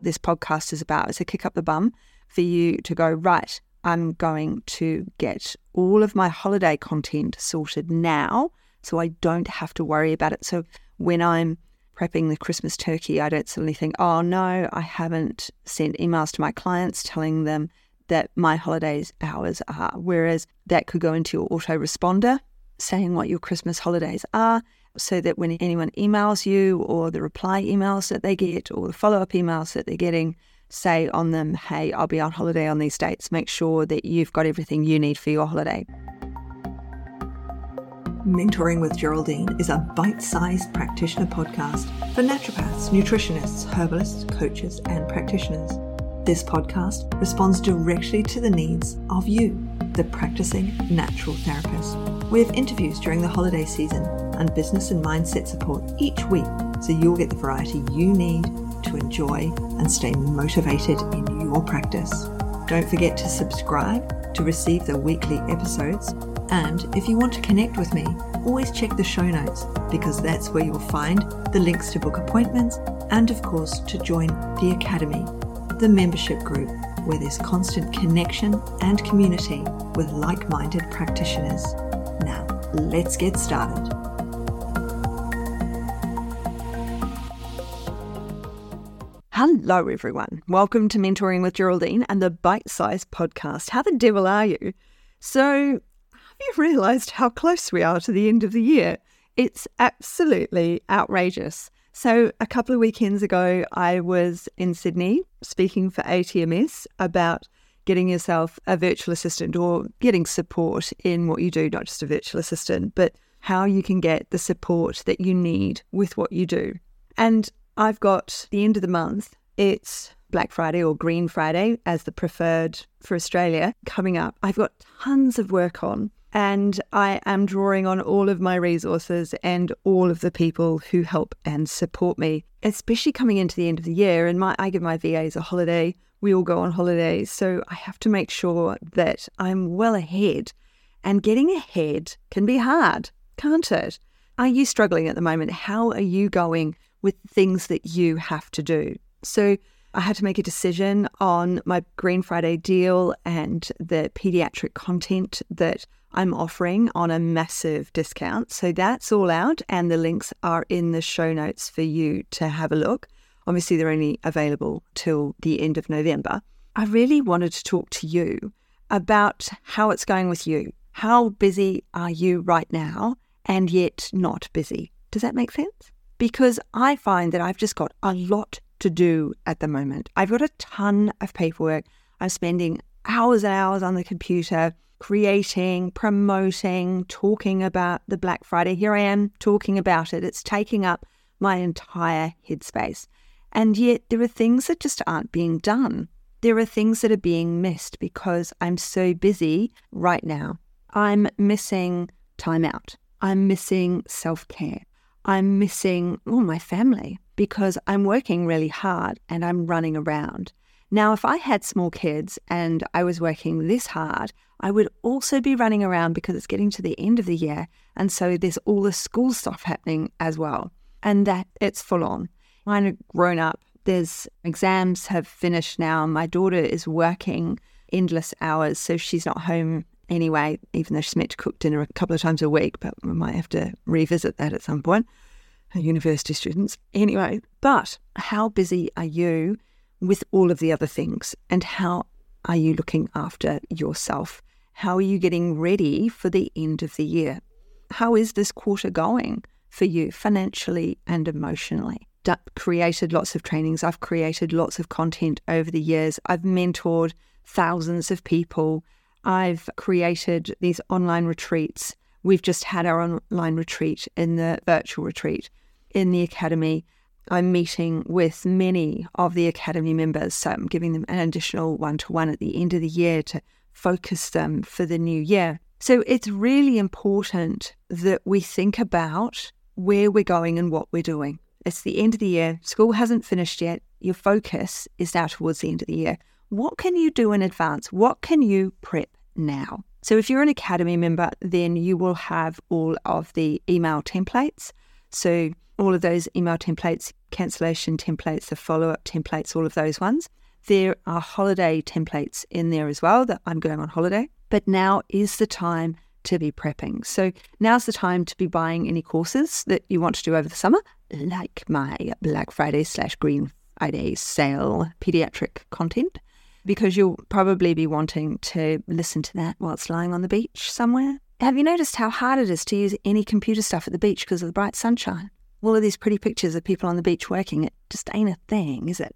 this podcast is about. It's a kick up the bum for you to go, right, I'm going to get all of my holiday content sorted now so I don't have to worry about it. So when I'm prepping the Christmas turkey, I don't suddenly think, oh no, I haven't sent emails to my clients telling them that my holidays hours are. Whereas that could go into your autoresponder saying what your Christmas holidays are so that when anyone emails you or the reply emails that they get or the follow up emails that they're getting, say on them, hey, I'll be on holiday on these dates. Make sure that you've got everything you need for your holiday. Mentoring with Geraldine is a bite sized practitioner podcast for naturopaths, nutritionists, herbalists, coaches, and practitioners. This podcast responds directly to the needs of you, the practicing natural therapist. We have interviews during the holiday season and business and mindset support each week so you'll get the variety you need to enjoy and stay motivated in your practice. Don't forget to subscribe to receive the weekly episodes. And if you want to connect with me, always check the show notes because that's where you'll find the links to book appointments and, of course, to join the Academy, the membership group where there's constant connection and community with like minded practitioners. Now, let's get started. Hello, everyone. Welcome to Mentoring with Geraldine and the Bite Size Podcast. How the devil are you? So, have you realised how close we are to the end of the year? It's absolutely outrageous. So, a couple of weekends ago, I was in Sydney speaking for ATMS about getting yourself a virtual assistant or getting support in what you do, not just a virtual assistant, but how you can get the support that you need with what you do. And I've got the end of the month. It's Black Friday or Green Friday as the preferred for Australia coming up. I've got tons of work on and I am drawing on all of my resources and all of the people who help and support me, especially coming into the end of the year. And my, I give my VAs a holiday. We all go on holidays. So I have to make sure that I'm well ahead. And getting ahead can be hard, can't it? Are you struggling at the moment? How are you going with things that you have to do. So I had to make a decision on my Green Friday deal and the pediatric content that I'm offering on a massive discount. So that's all out, and the links are in the show notes for you to have a look. Obviously, they're only available till the end of November. I really wanted to talk to you about how it's going with you. How busy are you right now, and yet not busy? Does that make sense? Because I find that I've just got a lot to do at the moment. I've got a ton of paperwork. I'm spending hours and hours on the computer creating, promoting, talking about the Black Friday. Here I am talking about it. It's taking up my entire headspace. And yet there are things that just aren't being done. There are things that are being missed because I'm so busy right now. I'm missing time out. I'm missing self care. I'm missing oh, my family because I'm working really hard and I'm running around. Now, if I had small kids and I was working this hard, I would also be running around because it's getting to the end of the year. And so there's all the school stuff happening as well. And that it's full on. Mine are grown up. There's exams have finished now. My daughter is working endless hours. So she's not home anyway, even though she's meant to cook dinner a couple of times a week, but we might have to revisit that at some point. University students. Anyway, but how busy are you with all of the other things? And how are you looking after yourself? How are you getting ready for the end of the year? How is this quarter going for you financially and emotionally? created lots of trainings. I've created lots of content over the years. I've mentored thousands of people I've created these online retreats. We've just had our online retreat in the virtual retreat in the academy. I'm meeting with many of the academy members, so I'm giving them an additional one to one at the end of the year to focus them for the new year. So it's really important that we think about where we're going and what we're doing. It's the end of the year, school hasn't finished yet. Your focus is now towards the end of the year. What can you do in advance? What can you prep now? So, if you're an Academy member, then you will have all of the email templates. So, all of those email templates, cancellation templates, the follow up templates, all of those ones. There are holiday templates in there as well that I'm going on holiday. But now is the time to be prepping. So now's the time to be buying any courses that you want to do over the summer, like my Black Friday slash Green Friday sale pediatric content, because you'll probably be wanting to listen to that whilst lying on the beach somewhere. Have you noticed how hard it is to use any computer stuff at the beach because of the bright sunshine? All of these pretty pictures of people on the beach working, it just ain't a thing, is it?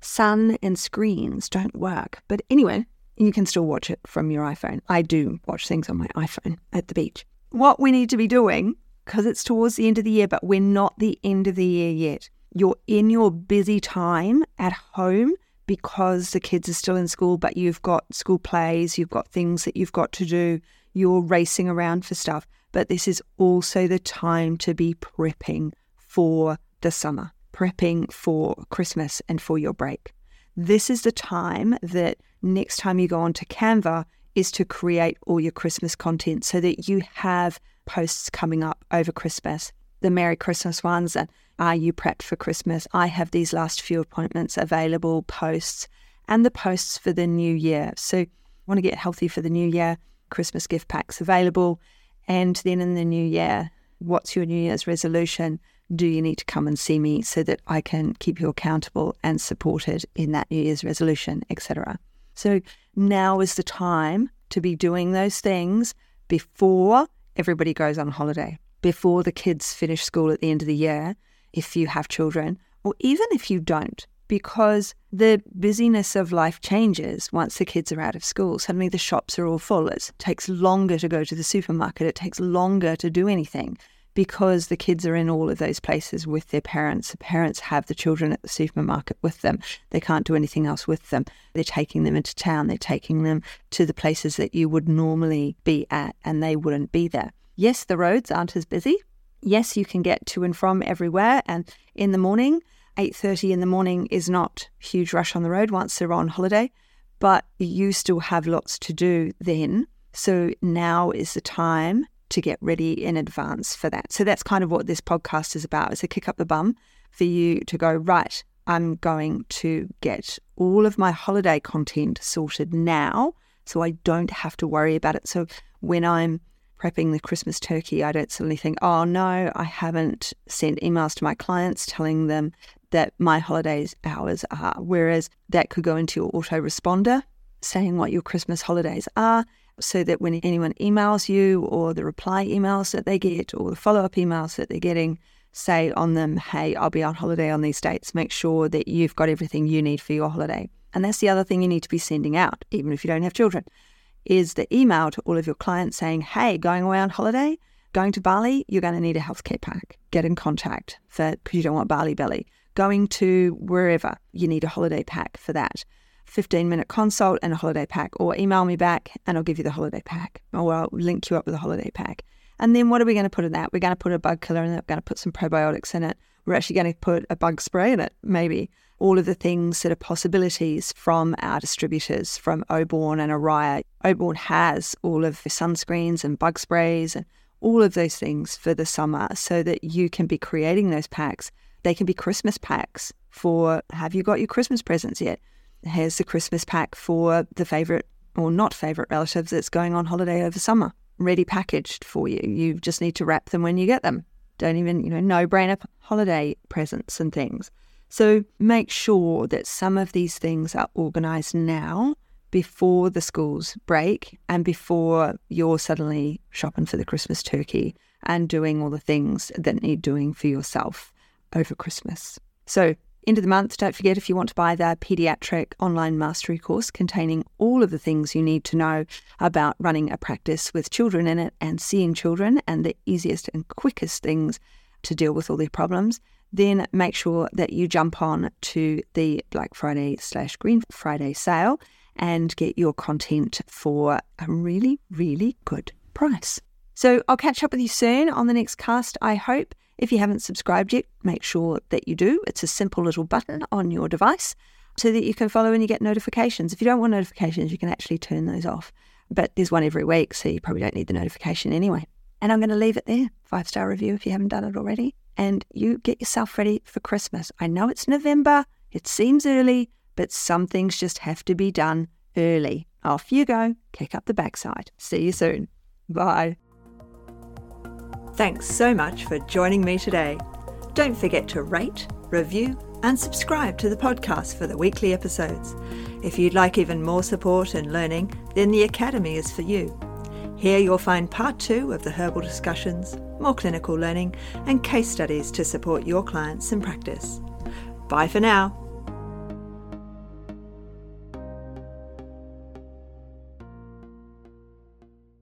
Sun and screens don't work. But anyway, you can still watch it from your iPhone. I do watch things on my iPhone at the beach. What we need to be doing, because it's towards the end of the year, but we're not the end of the year yet. You're in your busy time at home because the kids are still in school, but you've got school plays, you've got things that you've got to do, you're racing around for stuff. But this is also the time to be prepping for the summer, prepping for Christmas and for your break. This is the time that next time you go onto Canva is to create all your Christmas content so that you have posts coming up over Christmas. The Merry Christmas ones and Are You Prepped for Christmas? I have these last few appointments available posts and the posts for the new year. So, want to get healthy for the new year? Christmas gift packs available. And then in the new year, what's your New Year's resolution? Do you need to come and see me so that I can keep you accountable and supported in that New Year's resolution, etc. So now is the time to be doing those things before everybody goes on holiday, before the kids finish school at the end of the year, if you have children, or even if you don't, because the busyness of life changes once the kids are out of school. Suddenly the shops are all full. It takes longer to go to the supermarket, it takes longer to do anything because the kids are in all of those places with their parents. The parents have the children at the supermarket with them. They can't do anything else with them. They're taking them into town, they're taking them to the places that you would normally be at, and they wouldn't be there. Yes, the roads aren't as busy. Yes, you can get to and from everywhere. And in the morning, 8.30 in the morning is not huge rush on the road once they're on holiday, but you still have lots to do then. So now is the time to get ready in advance for that. So that's kind of what this podcast is about. It's a kick up the bum for you to go, right, I'm going to get all of my holiday content sorted now so I don't have to worry about it. So when I'm prepping the Christmas turkey, I don't suddenly think, oh no, I haven't sent emails to my clients telling them that my holidays hours are. Whereas that could go into your autoresponder saying what your Christmas holidays are so that when anyone emails you or the reply emails that they get or the follow up emails that they're getting say on them, hey, I'll be on holiday on these dates. Make sure that you've got everything you need for your holiday. And that's the other thing you need to be sending out, even if you don't have children, is the email to all of your clients saying, hey, going away on holiday, going to Bali, you're going to need a healthcare pack. Get in contact for because you don't want Bali belly. Going to wherever, you need a holiday pack for that. 15 minute consult and a holiday pack, or email me back and I'll give you the holiday pack, or I'll link you up with a holiday pack. And then what are we going to put in that? We're going to put a bug killer in it, we're going to put some probiotics in it, we're actually going to put a bug spray in it, maybe. All of the things that are possibilities from our distributors, from Oborne and Araya. Oborne has all of the sunscreens and bug sprays and all of those things for the summer so that you can be creating those packs. They can be Christmas packs for have you got your Christmas presents yet? here's the Christmas pack for the favourite or not favourite relative that's going on holiday over summer, ready packaged for you. You just need to wrap them when you get them. Don't even, you know, no brainer holiday presents and things. So make sure that some of these things are organised now before the schools break and before you're suddenly shopping for the Christmas turkey and doing all the things that need doing for yourself over Christmas. So End of the month, don't forget if you want to buy the pediatric online mastery course containing all of the things you need to know about running a practice with children in it and seeing children and the easiest and quickest things to deal with all their problems, then make sure that you jump on to the Black Friday slash Green Friday sale and get your content for a really, really good price. So I'll catch up with you soon on the next cast, I hope. If you haven't subscribed yet, make sure that you do. It's a simple little button on your device so that you can follow and you get notifications. If you don't want notifications, you can actually turn those off. But there's one every week, so you probably don't need the notification anyway. And I'm going to leave it there. Five star review if you haven't done it already. And you get yourself ready for Christmas. I know it's November, it seems early, but some things just have to be done early. Off you go, kick up the backside. See you soon. Bye. Thanks so much for joining me today. Don't forget to rate, review, and subscribe to the podcast for the weekly episodes. If you'd like even more support and learning, then the Academy is for you. Here you'll find part two of the herbal discussions, more clinical learning, and case studies to support your clients in practice. Bye for now.